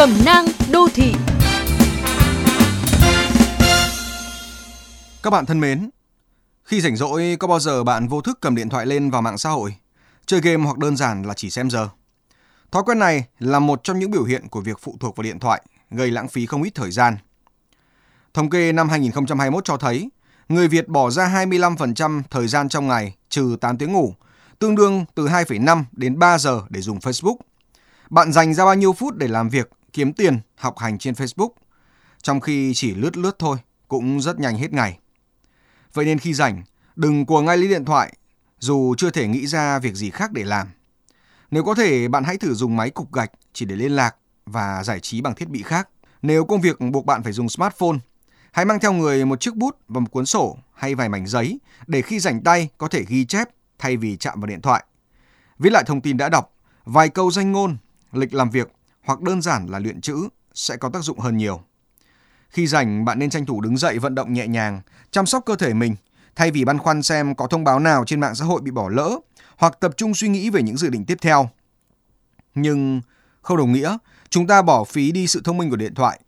Cẩm nang đô thị Các bạn thân mến, khi rảnh rỗi có bao giờ bạn vô thức cầm điện thoại lên vào mạng xã hội, chơi game hoặc đơn giản là chỉ xem giờ? Thói quen này là một trong những biểu hiện của việc phụ thuộc vào điện thoại, gây lãng phí không ít thời gian. Thống kê năm 2021 cho thấy, người Việt bỏ ra 25% thời gian trong ngày trừ 8 tiếng ngủ, tương đương từ 2,5 đến 3 giờ để dùng Facebook. Bạn dành ra bao nhiêu phút để làm việc, kiếm tiền, học hành trên Facebook, trong khi chỉ lướt lướt thôi cũng rất nhanh hết ngày. Vậy nên khi rảnh, đừng cuồng ngay lấy điện thoại, dù chưa thể nghĩ ra việc gì khác để làm. Nếu có thể, bạn hãy thử dùng máy cục gạch chỉ để liên lạc và giải trí bằng thiết bị khác. Nếu công việc buộc bạn phải dùng smartphone, hãy mang theo người một chiếc bút và một cuốn sổ hay vài mảnh giấy để khi rảnh tay có thể ghi chép thay vì chạm vào điện thoại. Viết lại thông tin đã đọc, vài câu danh ngôn, lịch làm việc hoặc đơn giản là luyện chữ sẽ có tác dụng hơn nhiều. Khi rảnh, bạn nên tranh thủ đứng dậy vận động nhẹ nhàng, chăm sóc cơ thể mình, thay vì băn khoăn xem có thông báo nào trên mạng xã hội bị bỏ lỡ, hoặc tập trung suy nghĩ về những dự định tiếp theo. Nhưng không đồng nghĩa chúng ta bỏ phí đi sự thông minh của điện thoại.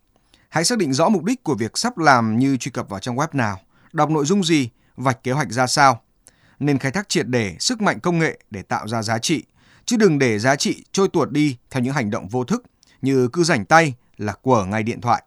Hãy xác định rõ mục đích của việc sắp làm như truy cập vào trang web nào, đọc nội dung gì, vạch kế hoạch ra sao. Nên khai thác triệt để sức mạnh công nghệ để tạo ra giá trị, chứ đừng để giá trị trôi tuột đi theo những hành động vô thức như cứ rảnh tay là của ngay điện thoại.